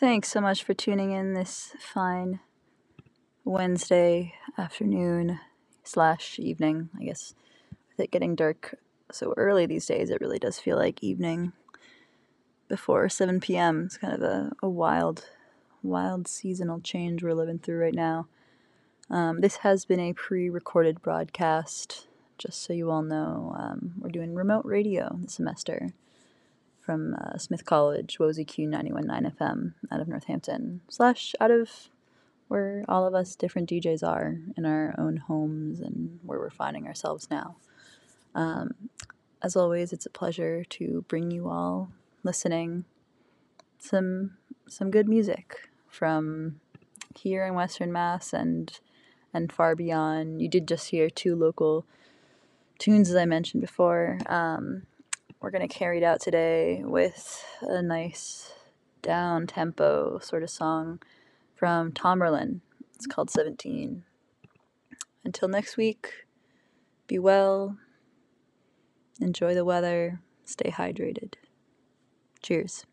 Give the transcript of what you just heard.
Thanks so much for tuning in this fine Wednesday afternoon slash evening. I guess with it getting dark so early these days, it really does feel like evening before 7 p.m. It's kind of a, a wild, wild seasonal change we're living through right now. Um, this has been a pre recorded broadcast, just so you all know. Um, we're doing remote radio this semester from uh, Smith College, Wozy Q 91.9 FM out of Northampton, slash out of where all of us different DJs are in our own homes and where we're finding ourselves now. Um, as always, it's a pleasure to bring you all listening some some good music from here in Western Mass and and far beyond. You did just hear two local tunes, as I mentioned before. Um, we're going to carry it out today with a nice down tempo sort of song from Tomerlin. It's called 17. Until next week, be well, enjoy the weather, stay hydrated. Cheers.